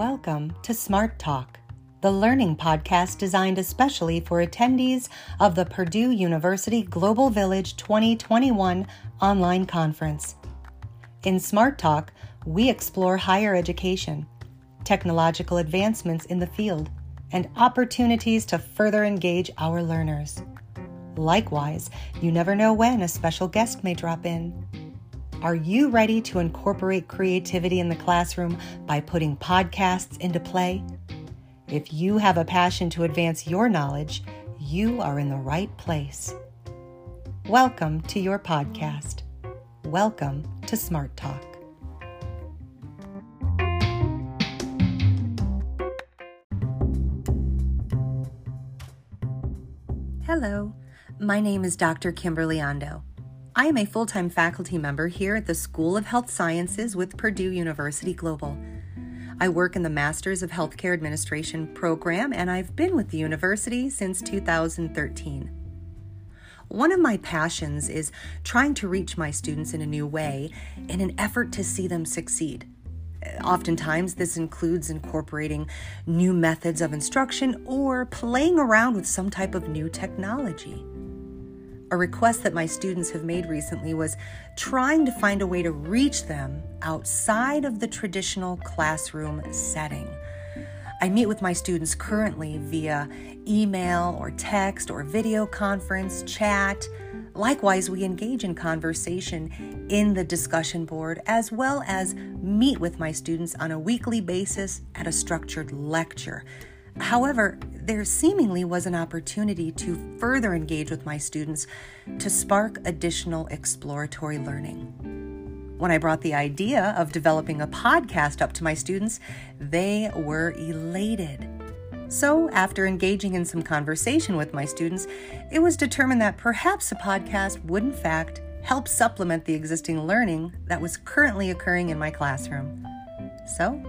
Welcome to Smart Talk, the learning podcast designed especially for attendees of the Purdue University Global Village 2021 online conference. In Smart Talk, we explore higher education, technological advancements in the field, and opportunities to further engage our learners. Likewise, you never know when a special guest may drop in. Are you ready to incorporate creativity in the classroom by putting podcasts into play? If you have a passion to advance your knowledge, you are in the right place. Welcome to your podcast. Welcome to Smart Talk. Hello, my name is Dr. Kimberly Ondo. I am a full time faculty member here at the School of Health Sciences with Purdue University Global. I work in the Masters of Healthcare Administration program, and I've been with the university since 2013. One of my passions is trying to reach my students in a new way in an effort to see them succeed. Oftentimes, this includes incorporating new methods of instruction or playing around with some type of new technology. A request that my students have made recently was trying to find a way to reach them outside of the traditional classroom setting. I meet with my students currently via email or text or video conference, chat. Likewise, we engage in conversation in the discussion board as well as meet with my students on a weekly basis at a structured lecture. However, there seemingly was an opportunity to further engage with my students to spark additional exploratory learning. When I brought the idea of developing a podcast up to my students, they were elated. So, after engaging in some conversation with my students, it was determined that perhaps a podcast would, in fact, help supplement the existing learning that was currently occurring in my classroom. So,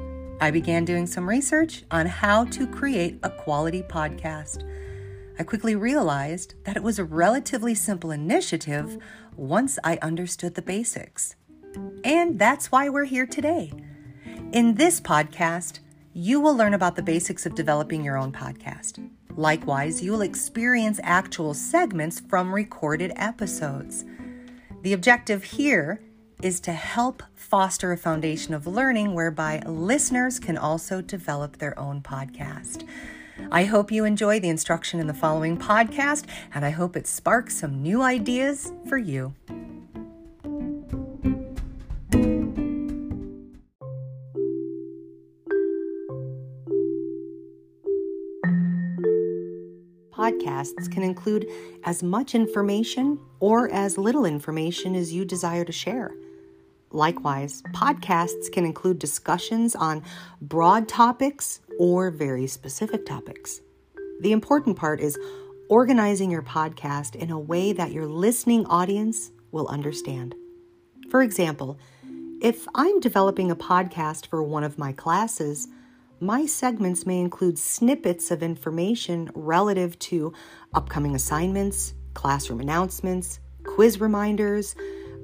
I began doing some research on how to create a quality podcast. I quickly realized that it was a relatively simple initiative once I understood the basics. And that's why we're here today. In this podcast, you will learn about the basics of developing your own podcast. Likewise, you will experience actual segments from recorded episodes. The objective here is to help foster a foundation of learning whereby listeners can also develop their own podcast. I hope you enjoy the instruction in the following podcast, and I hope it sparks some new ideas for you. Podcasts can include as much information or as little information as you desire to share. Likewise, podcasts can include discussions on broad topics or very specific topics. The important part is organizing your podcast in a way that your listening audience will understand. For example, if I'm developing a podcast for one of my classes, my segments may include snippets of information relative to upcoming assignments, classroom announcements, quiz reminders,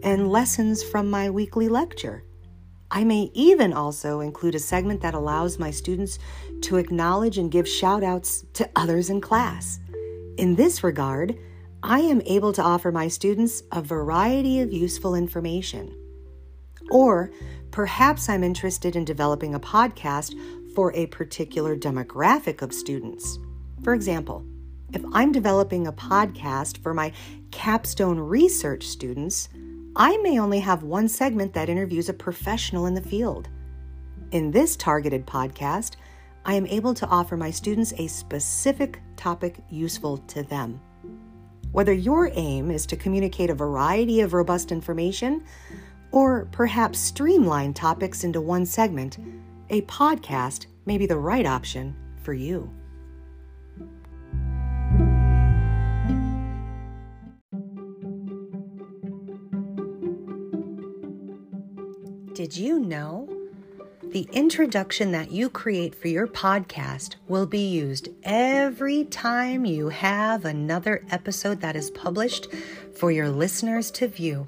and lessons from my weekly lecture. I may even also include a segment that allows my students to acknowledge and give shout outs to others in class. In this regard, I am able to offer my students a variety of useful information. Or perhaps I'm interested in developing a podcast for a particular demographic of students. For example, if I'm developing a podcast for my capstone research students, I may only have one segment that interviews a professional in the field. In this targeted podcast, I am able to offer my students a specific topic useful to them. Whether your aim is to communicate a variety of robust information or perhaps streamline topics into one segment, a podcast may be the right option for you. Did you know? The introduction that you create for your podcast will be used every time you have another episode that is published for your listeners to view.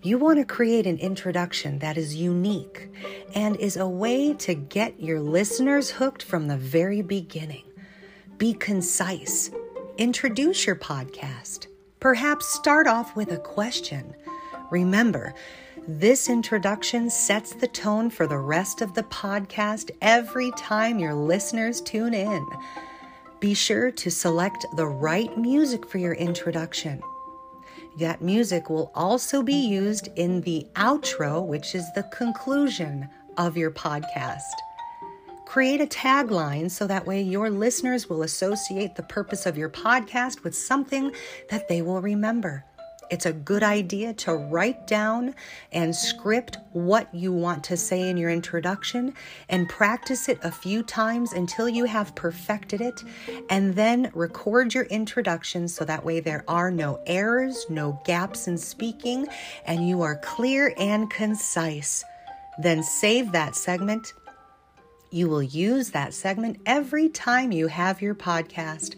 You want to create an introduction that is unique and is a way to get your listeners hooked from the very beginning. Be concise. Introduce your podcast. Perhaps start off with a question. Remember, this introduction sets the tone for the rest of the podcast every time your listeners tune in. Be sure to select the right music for your introduction. That music will also be used in the outro, which is the conclusion of your podcast. Create a tagline so that way your listeners will associate the purpose of your podcast with something that they will remember. It's a good idea to write down and script what you want to say in your introduction and practice it a few times until you have perfected it. And then record your introduction so that way there are no errors, no gaps in speaking, and you are clear and concise. Then save that segment. You will use that segment every time you have your podcast.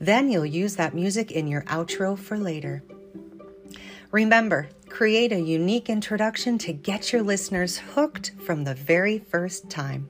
Then you'll use that music in your outro for later. Remember, create a unique introduction to get your listeners hooked from the very first time.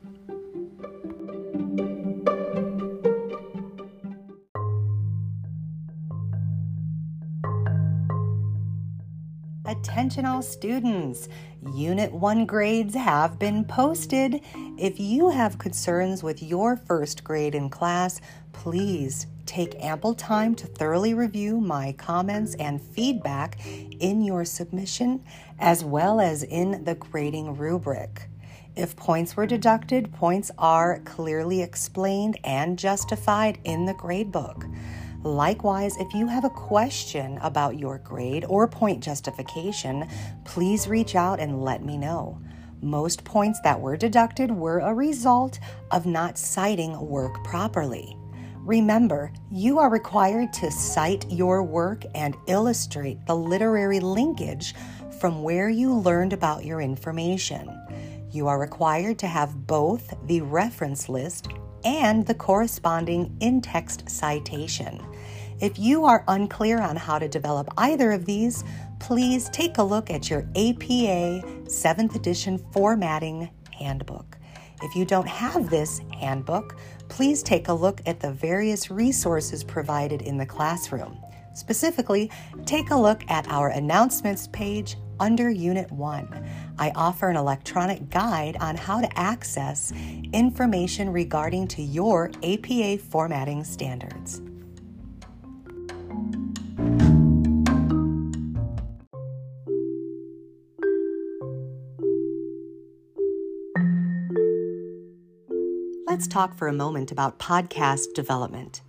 Attention all students, Unit 1 grades have been posted. If you have concerns with your first grade in class, please take ample time to thoroughly review my comments and feedback in your submission, as well as in the grading rubric. If points were deducted, points are clearly explained and justified in the gradebook. Likewise, if you have a question about your grade or point justification, please reach out and let me know. Most points that were deducted were a result of not citing work properly. Remember, you are required to cite your work and illustrate the literary linkage from where you learned about your information. You are required to have both the reference list and the corresponding in text citation. If you are unclear on how to develop either of these, please take a look at your APA 7th edition formatting handbook. If you don't have this handbook, please take a look at the various resources provided in the classroom. Specifically, take a look at our announcements page under Unit 1. I offer an electronic guide on how to access information regarding to your APA formatting standards. Let's talk for a moment about podcast development.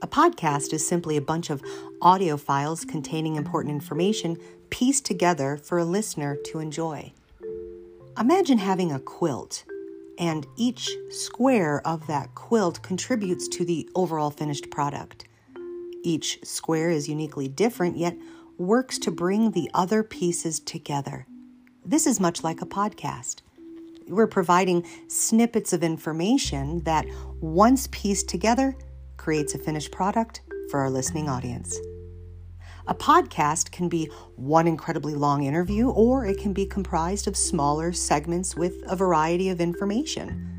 A podcast is simply a bunch of audio files containing important information pieced together for a listener to enjoy. Imagine having a quilt, and each square of that quilt contributes to the overall finished product. Each square is uniquely different, yet works to bring the other pieces together. This is much like a podcast we're providing snippets of information that, once pieced together, creates a finished product for our listening audience. A podcast can be one incredibly long interview, or it can be comprised of smaller segments with a variety of information.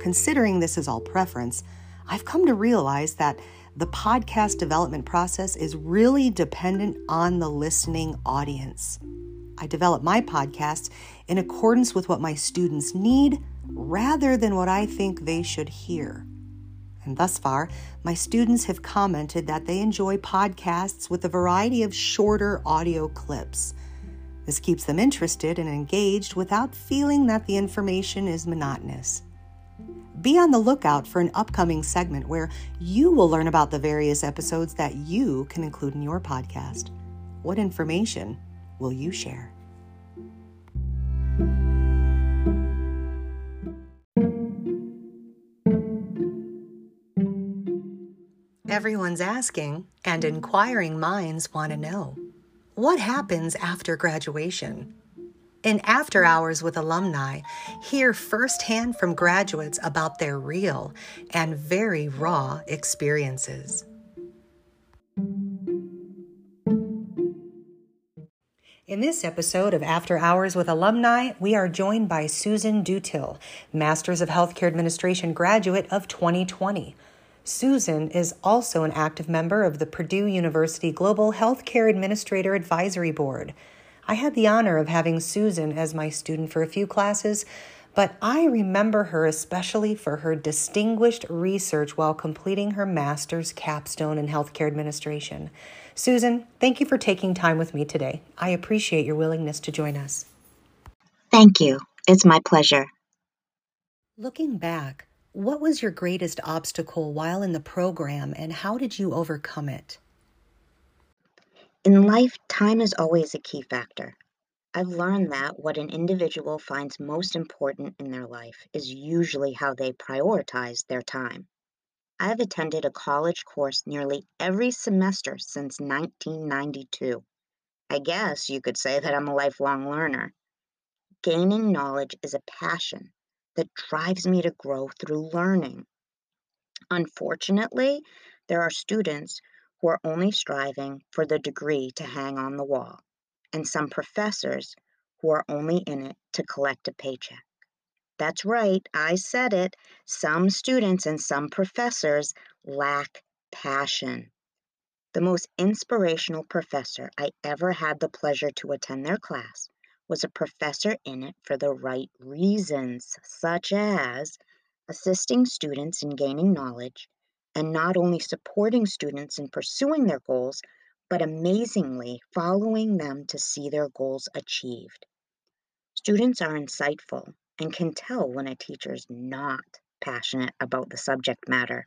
Considering this is all preference, I've come to realize that the podcast development process is really dependent on the listening audience. I develop my podcasts in accordance with what my students need rather than what I think they should hear. And thus far, my students have commented that they enjoy podcasts with a variety of shorter audio clips. This keeps them interested and engaged without feeling that the information is monotonous. Be on the lookout for an upcoming segment where you will learn about the various episodes that you can include in your podcast. What information will you share? Everyone's asking, and inquiring minds want to know what happens after graduation? In After Hours with Alumni, hear firsthand from graduates about their real and very raw experiences. In this episode of After Hours with Alumni, we are joined by Susan Dutil, Masters of Healthcare Administration graduate of 2020. Susan is also an active member of the Purdue University Global Healthcare Administrator Advisory Board. I had the honor of having Susan as my student for a few classes, but I remember her especially for her distinguished research while completing her master's capstone in healthcare administration. Susan, thank you for taking time with me today. I appreciate your willingness to join us. Thank you. It's my pleasure. Looking back, what was your greatest obstacle while in the program and how did you overcome it? In life, time is always a key factor. I've learned that what an individual finds most important in their life is usually how they prioritize their time. I have attended a college course nearly every semester since 1992. I guess you could say that I'm a lifelong learner. Gaining knowledge is a passion that drives me to grow through learning. Unfortunately, there are students who are only striving for the degree to hang on the wall, and some professors who are only in it to collect a paycheck. That's right, I said it. Some students and some professors lack passion. The most inspirational professor I ever had the pleasure to attend their class was a professor in it for the right reasons, such as assisting students in gaining knowledge and not only supporting students in pursuing their goals, but amazingly following them to see their goals achieved. Students are insightful and can tell when a teacher is not passionate about the subject matter.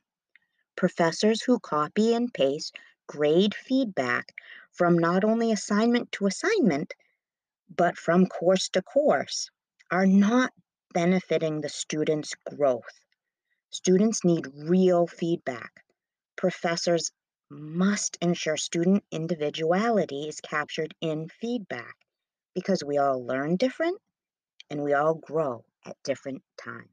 Professors who copy and paste grade feedback from not only assignment to assignment, but from course to course are not benefiting the student's growth. Students need real feedback. Professors must ensure student individuality is captured in feedback because we all learn different and we all grow at different times.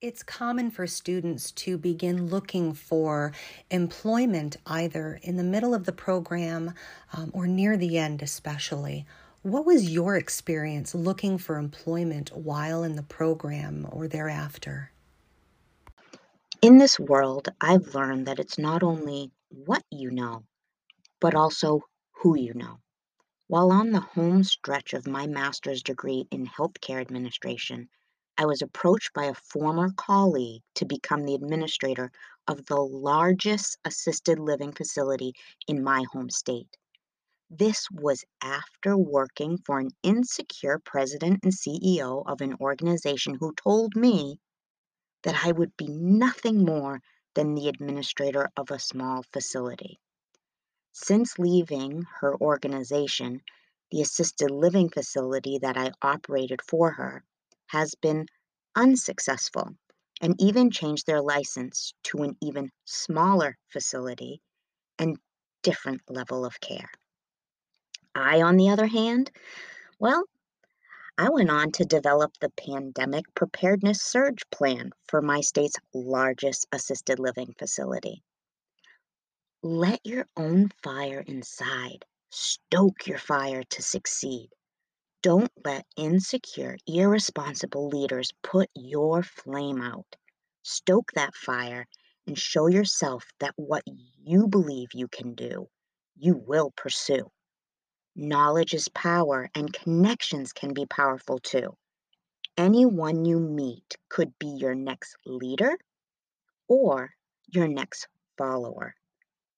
It's common for students to begin looking for employment either in the middle of the program um, or near the end, especially. What was your experience looking for employment while in the program or thereafter? In this world, I've learned that it's not only what you know, but also who you know. While on the home stretch of my master's degree in healthcare administration, I was approached by a former colleague to become the administrator of the largest assisted living facility in my home state. This was after working for an insecure president and CEO of an organization who told me that I would be nothing more than the administrator of a small facility. Since leaving her organization, the assisted living facility that I operated for her has been unsuccessful and even changed their license to an even smaller facility and different level of care. I, on the other hand, well, I went on to develop the pandemic preparedness surge plan for my state's largest assisted living facility. Let your own fire inside. Stoke your fire to succeed. Don't let insecure, irresponsible leaders put your flame out. Stoke that fire and show yourself that what you believe you can do, you will pursue. Knowledge is power, and connections can be powerful too. Anyone you meet could be your next leader or your next follower.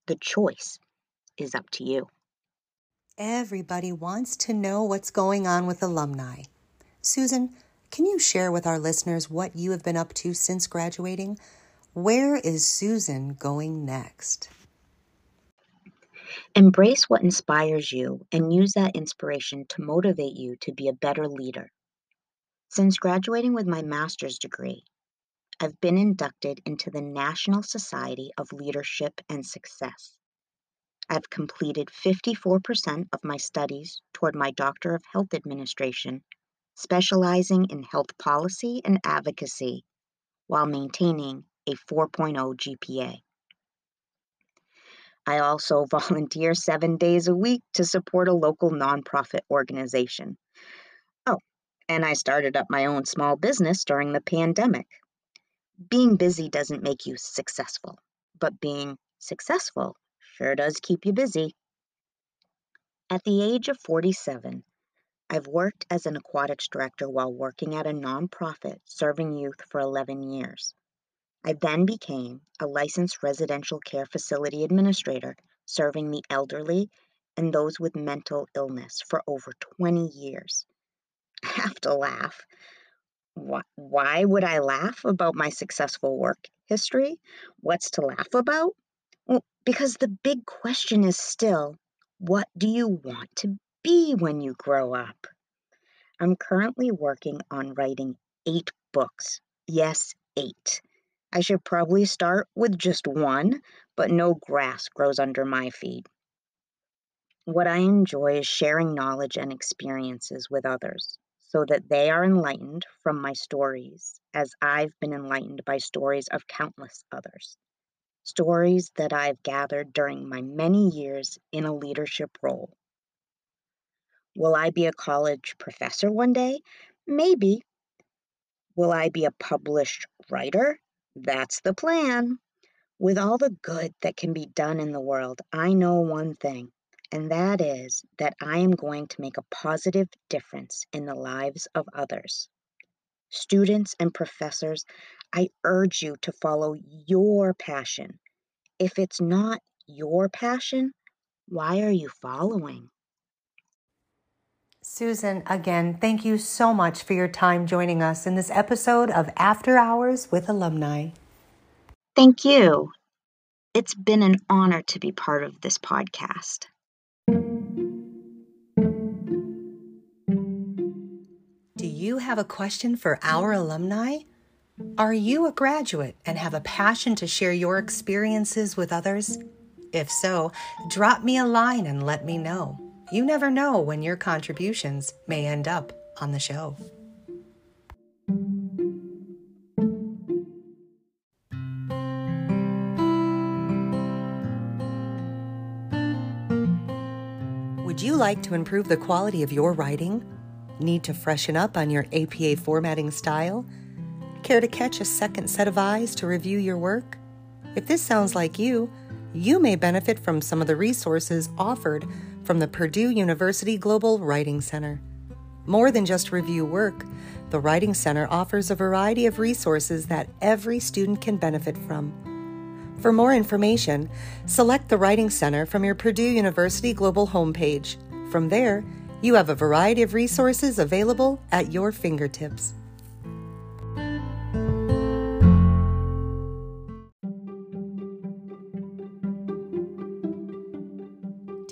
The choice is up to you. Everybody wants to know what's going on with alumni. Susan, can you share with our listeners what you have been up to since graduating? Where is Susan going next? Embrace what inspires you and use that inspiration to motivate you to be a better leader. Since graduating with my master's degree, I've been inducted into the National Society of Leadership and Success. I've completed 54% of my studies toward my Doctor of Health Administration, specializing in health policy and advocacy while maintaining a 4.0 GPA. I also volunteer seven days a week to support a local nonprofit organization. Oh, and I started up my own small business during the pandemic. Being busy doesn't make you successful, but being successful sure does keep you busy. At the age of 47, I've worked as an aquatics director while working at a nonprofit serving youth for 11 years. I then became a licensed residential care facility administrator, serving the elderly and those with mental illness for over 20 years. I have to laugh. Why would I laugh about my successful work history? What's to laugh about? Well, because the big question is still what do you want to be when you grow up? I'm currently working on writing eight books. Yes, eight. I should probably start with just one, but no grass grows under my feet. What I enjoy is sharing knowledge and experiences with others so that they are enlightened from my stories, as I've been enlightened by stories of countless others. Stories that I've gathered during my many years in a leadership role. Will I be a college professor one day? Maybe. Will I be a published writer? That's the plan. With all the good that can be done in the world, I know one thing, and that is that I am going to make a positive difference in the lives of others. Students and professors, I urge you to follow your passion. If it's not your passion, why are you following? Susan, again, thank you so much for your time joining us in this episode of After Hours with Alumni. Thank you. It's been an honor to be part of this podcast. Do you have a question for our alumni? Are you a graduate and have a passion to share your experiences with others? If so, drop me a line and let me know. You never know when your contributions may end up on the show. Would you like to improve the quality of your writing? Need to freshen up on your APA formatting style? Care to catch a second set of eyes to review your work? If this sounds like you, you may benefit from some of the resources offered from the Purdue University Global Writing Center. More than just review work, the Writing Center offers a variety of resources that every student can benefit from. For more information, select the Writing Center from your Purdue University Global homepage. From there, you have a variety of resources available at your fingertips.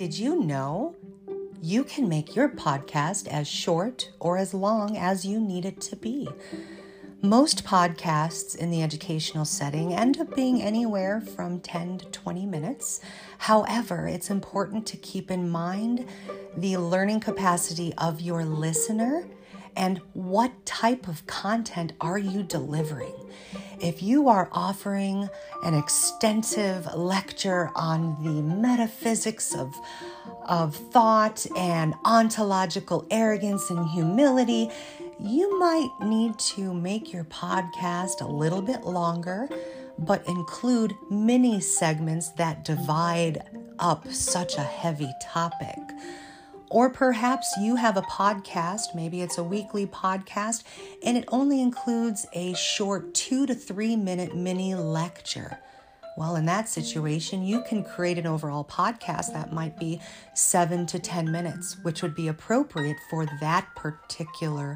Did you know you can make your podcast as short or as long as you need it to be? Most podcasts in the educational setting end up being anywhere from 10 to 20 minutes. However, it's important to keep in mind the learning capacity of your listener and what type of content are you delivering? If you are offering an extensive lecture on the metaphysics of, of thought and ontological arrogance and humility, you might need to make your podcast a little bit longer, but include mini segments that divide up such a heavy topic. Or perhaps you have a podcast, maybe it's a weekly podcast, and it only includes a short two to three minute mini lecture. Well, in that situation, you can create an overall podcast that might be seven to 10 minutes, which would be appropriate for that particular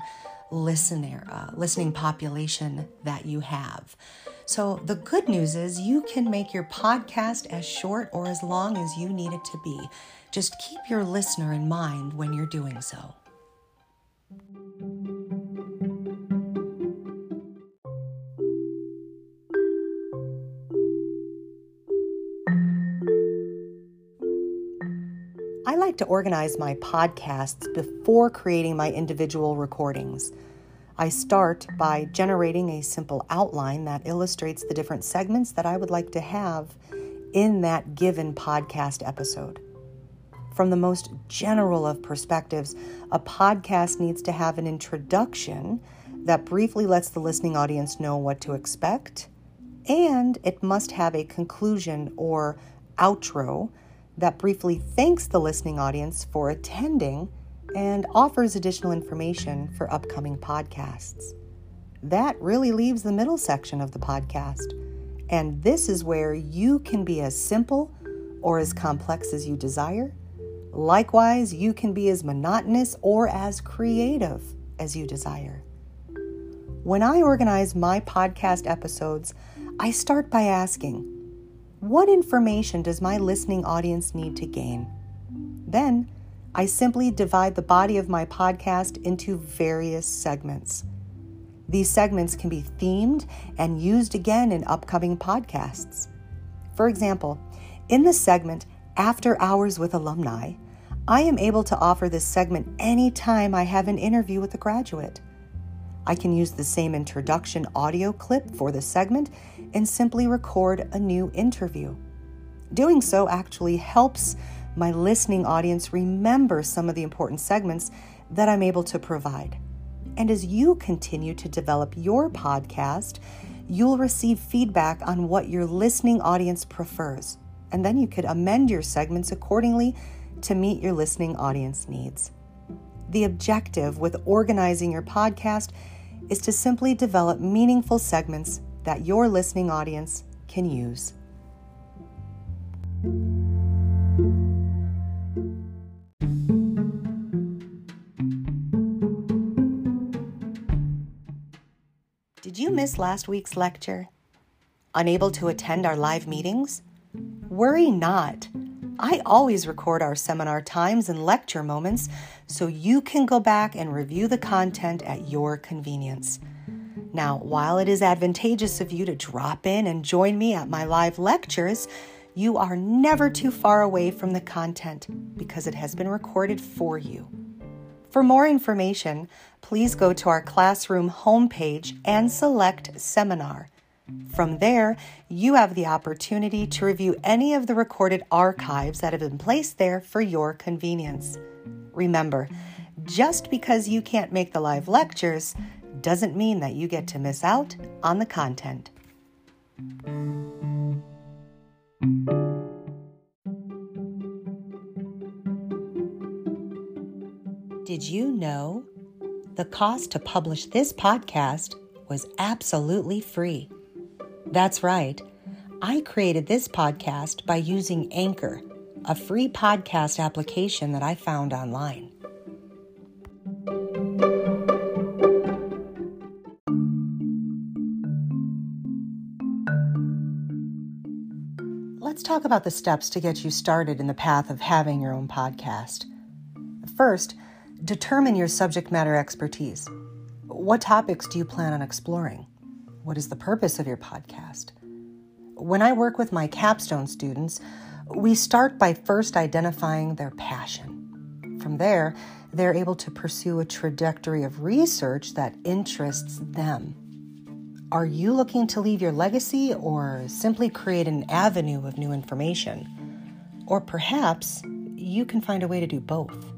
listener, uh, listening population that you have. So, the good news is you can make your podcast as short or as long as you need it to be. Just keep your listener in mind when you're doing so. I like to organize my podcasts before creating my individual recordings. I start by generating a simple outline that illustrates the different segments that I would like to have in that given podcast episode. From the most general of perspectives, a podcast needs to have an introduction that briefly lets the listening audience know what to expect, and it must have a conclusion or outro that briefly thanks the listening audience for attending and offers additional information for upcoming podcasts. That really leaves the middle section of the podcast. And this is where you can be as simple or as complex as you desire. Likewise, you can be as monotonous or as creative as you desire. When I organize my podcast episodes, I start by asking, what information does my listening audience need to gain? Then I simply divide the body of my podcast into various segments. These segments can be themed and used again in upcoming podcasts. For example, in the segment After Hours with Alumni, I am able to offer this segment anytime I have an interview with a graduate. I can use the same introduction audio clip for the segment and simply record a new interview. Doing so actually helps my listening audience remember some of the important segments that I'm able to provide. And as you continue to develop your podcast, you'll receive feedback on what your listening audience prefers. And then you could amend your segments accordingly to meet your listening audience needs. The objective with organizing your podcast is to simply develop meaningful segments that your listening audience can use. Did you miss last week's lecture? Unable to attend our live meetings? Worry not. I always record our seminar times and lecture moments so you can go back and review the content at your convenience. Now, while it is advantageous of you to drop in and join me at my live lectures, you are never too far away from the content because it has been recorded for you. For more information, please go to our classroom homepage and select Seminar. From there, you have the opportunity to review any of the recorded archives that have been placed there for your convenience. Remember, just because you can't make the live lectures doesn't mean that you get to miss out on the content. Did you know the cost to publish this podcast was absolutely free? That's right. I created this podcast by using Anchor, a free podcast application that I found online. Let's talk about the steps to get you started in the path of having your own podcast. First, determine your subject matter expertise. What topics do you plan on exploring? What is the purpose of your podcast? When I work with my capstone students, we start by first identifying their passion. From there, they're able to pursue a trajectory of research that interests them. Are you looking to leave your legacy or simply create an avenue of new information? Or perhaps you can find a way to do both.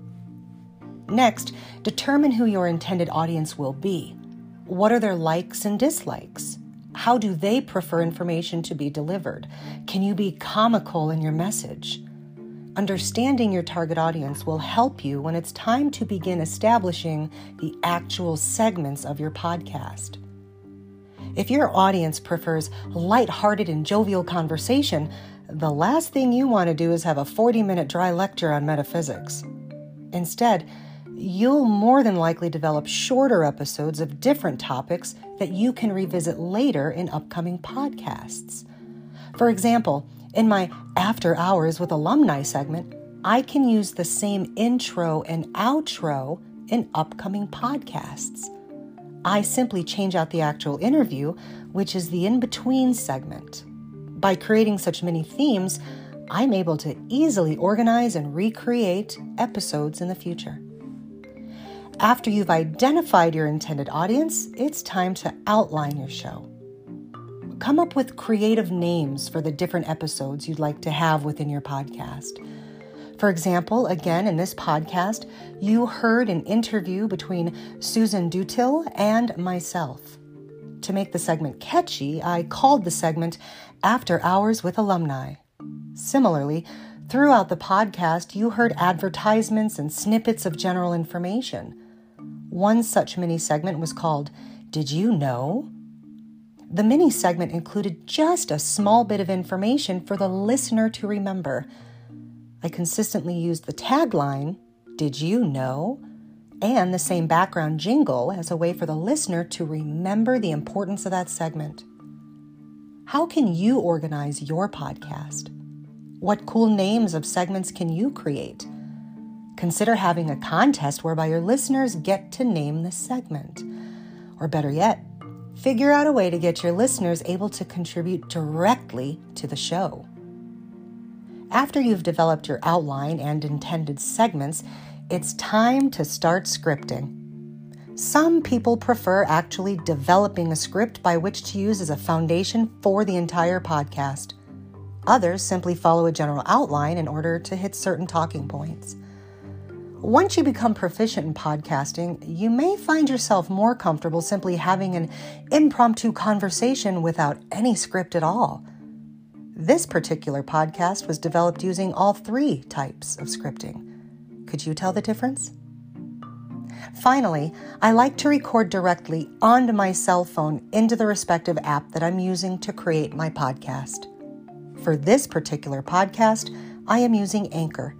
Next, determine who your intended audience will be. What are their likes and dislikes? How do they prefer information to be delivered? Can you be comical in your message? Understanding your target audience will help you when it's time to begin establishing the actual segments of your podcast. If your audience prefers light-hearted and jovial conversation, the last thing you want to do is have a 40 minute dry lecture on metaphysics. Instead, you'll more than likely develop shorter episodes of different topics that you can revisit later in upcoming podcasts. For example, in my After Hours with Alumni segment, I can use the same intro and outro in upcoming podcasts. I simply change out the actual interview, which is the in between segment. By creating such many themes, I'm able to easily organize and recreate episodes in the future. After you've identified your intended audience, it's time to outline your show. come up with creative names for the different episodes you'd like to have within your podcast. For example, again, in this podcast, you heard an interview between Susan Dutil and myself. To make the segment catchy, I called the segment After Hours with Alumni. Similarly, throughout the podcast, you heard advertisements and snippets of general information. One such mini segment was called Did You Know? The mini segment included just a small bit of information for the listener to remember. I consistently used the tagline, Did you know? and the same background jingle as a way for the listener to remember the importance of that segment. How can you organize your podcast? What cool names of segments can you create? Consider having a contest whereby your listeners get to name the segment. Or better yet, figure out a way to get your listeners able to contribute directly to the show. After you've developed your outline and intended segments, it's time to start scripting. Some people prefer actually developing a script by which to use as a foundation for the entire podcast. Others simply follow a general outline in order to hit certain talking points. Once you become proficient in podcasting, you may find yourself more comfortable simply having an impromptu conversation without any script at all. This particular podcast was developed using all three types of scripting. Could you tell the difference? Finally, I like to record directly onto my cell phone into the respective app that I'm using to create my podcast. For this particular podcast, I am using Anchor.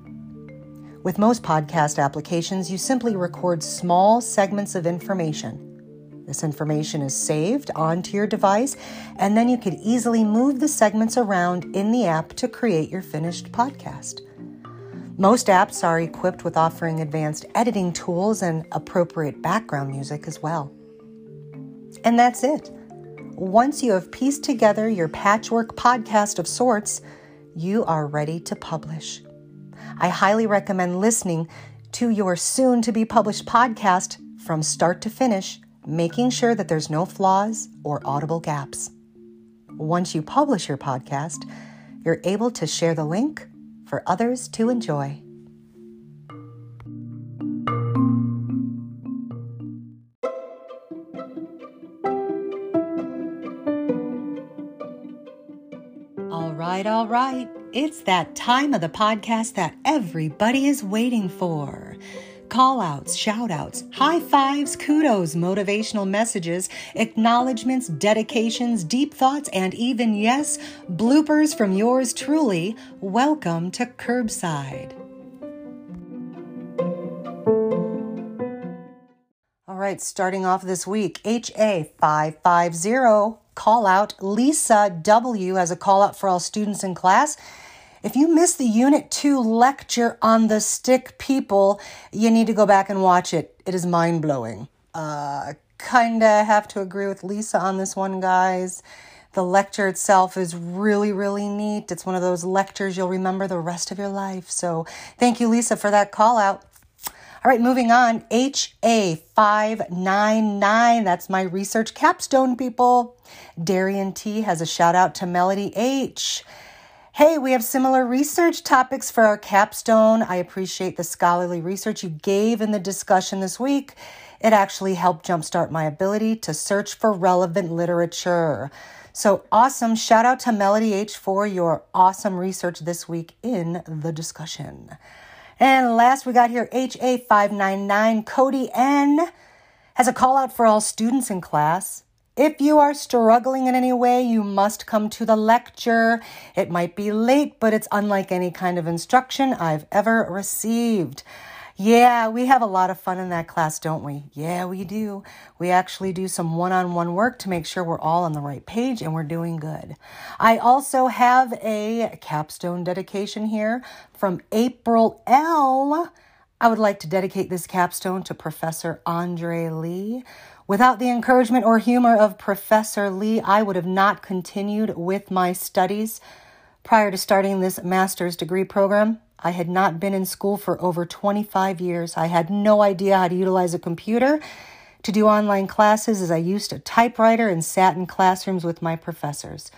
With most podcast applications, you simply record small segments of information. This information is saved onto your device, and then you can easily move the segments around in the app to create your finished podcast. Most apps are equipped with offering advanced editing tools and appropriate background music as well. And that's it. Once you have pieced together your patchwork podcast of sorts, you are ready to publish. I highly recommend listening to your soon to be published podcast from start to finish, making sure that there's no flaws or audible gaps. Once you publish your podcast, you're able to share the link for others to enjoy. All right, all right. It's that time of the podcast that everybody is waiting for call outs, shout outs, high fives, kudos, motivational messages, acknowledgments, dedications, deep thoughts, and even, yes, bloopers from yours truly. Welcome to Curbside. All right, starting off this week, HA 550 call out Lisa W as a call out for all students in class. If you missed the Unit 2 lecture on the stick people, you need to go back and watch it. It is mind blowing. Uh, kinda have to agree with Lisa on this one, guys. The lecture itself is really, really neat. It's one of those lectures you'll remember the rest of your life. So thank you, Lisa, for that call out. All right, moving on. HA599. That's my research capstone, people. Darian T has a shout out to Melody H. Hey, we have similar research topics for our capstone. I appreciate the scholarly research you gave in the discussion this week. It actually helped jumpstart my ability to search for relevant literature. So awesome. Shout out to Melody H for your awesome research this week in the discussion. And last we got here HA599 Cody N has a call out for all students in class. If you are struggling in any way, you must come to the lecture. It might be late, but it's unlike any kind of instruction I've ever received. Yeah, we have a lot of fun in that class, don't we? Yeah, we do. We actually do some one on one work to make sure we're all on the right page and we're doing good. I also have a capstone dedication here from April L. I would like to dedicate this capstone to Professor Andre Lee. Without the encouragement or humor of Professor Lee, I would have not continued with my studies. Prior to starting this master's degree program, I had not been in school for over 25 years. I had no idea how to utilize a computer, to do online classes as I used a typewriter and sat in classrooms with my professors.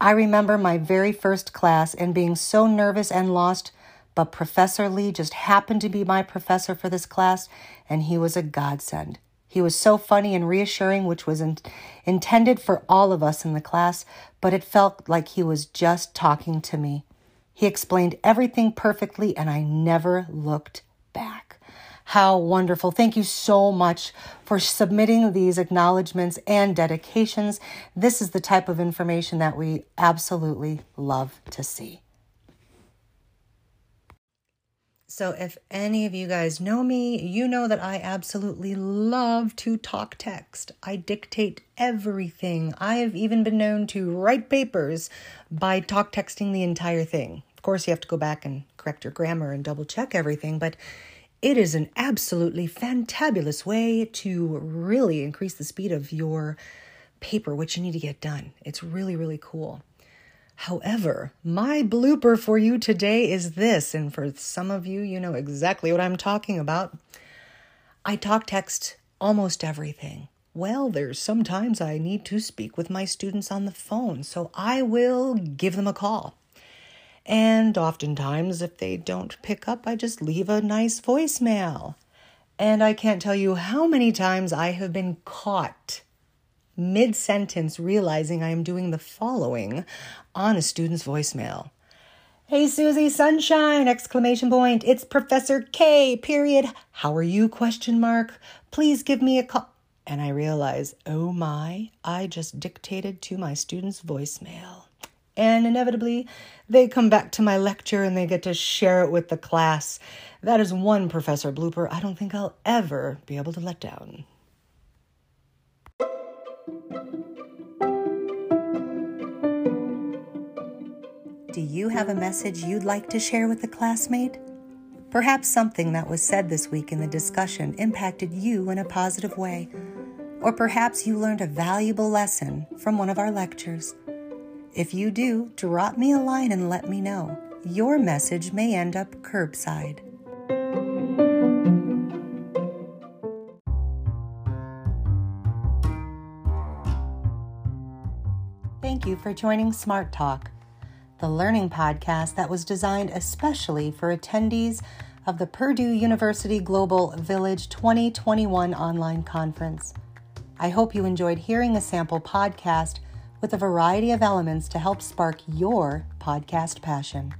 I remember my very first class and being so nervous and lost, but Professor Lee just happened to be my professor for this class, and he was a godsend. He was so funny and reassuring, which was in- intended for all of us in the class, but it felt like he was just talking to me. He explained everything perfectly, and I never looked back. How wonderful. Thank you so much for submitting these acknowledgments and dedications. This is the type of information that we absolutely love to see. So, if any of you guys know me, you know that I absolutely love to talk text. I dictate everything. I have even been known to write papers by talk texting the entire thing. Of course, you have to go back and correct your grammar and double check everything, but it is an absolutely fantabulous way to really increase the speed of your paper, which you need to get done. It's really, really cool. However, my blooper for you today is this, and for some of you, you know exactly what I'm talking about. I talk text almost everything. Well, there's sometimes I need to speak with my students on the phone, so I will give them a call. And oftentimes, if they don't pick up, I just leave a nice voicemail. And I can't tell you how many times I have been caught mid sentence realizing I am doing the following on a student's voicemail. Hey Susie, sunshine! Exclamation point. It's Professor K. Period. How are you? Question mark. Please give me a call. And I realize, oh my, I just dictated to my student's voicemail. And inevitably, they come back to my lecture and they get to share it with the class. That is one professor blooper I don't think I'll ever be able to let down. Do you have a message you'd like to share with a classmate? Perhaps something that was said this week in the discussion impacted you in a positive way. Or perhaps you learned a valuable lesson from one of our lectures. If you do, drop me a line and let me know. Your message may end up curbside. You for joining Smart Talk, the learning podcast that was designed especially for attendees of the Purdue University Global Village 2021 online conference. I hope you enjoyed hearing a sample podcast with a variety of elements to help spark your podcast passion.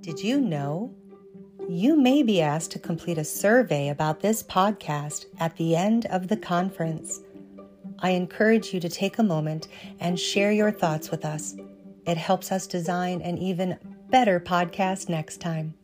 Did you know? You may be asked to complete a survey about this podcast at the end of the conference. I encourage you to take a moment and share your thoughts with us. It helps us design an even better podcast next time.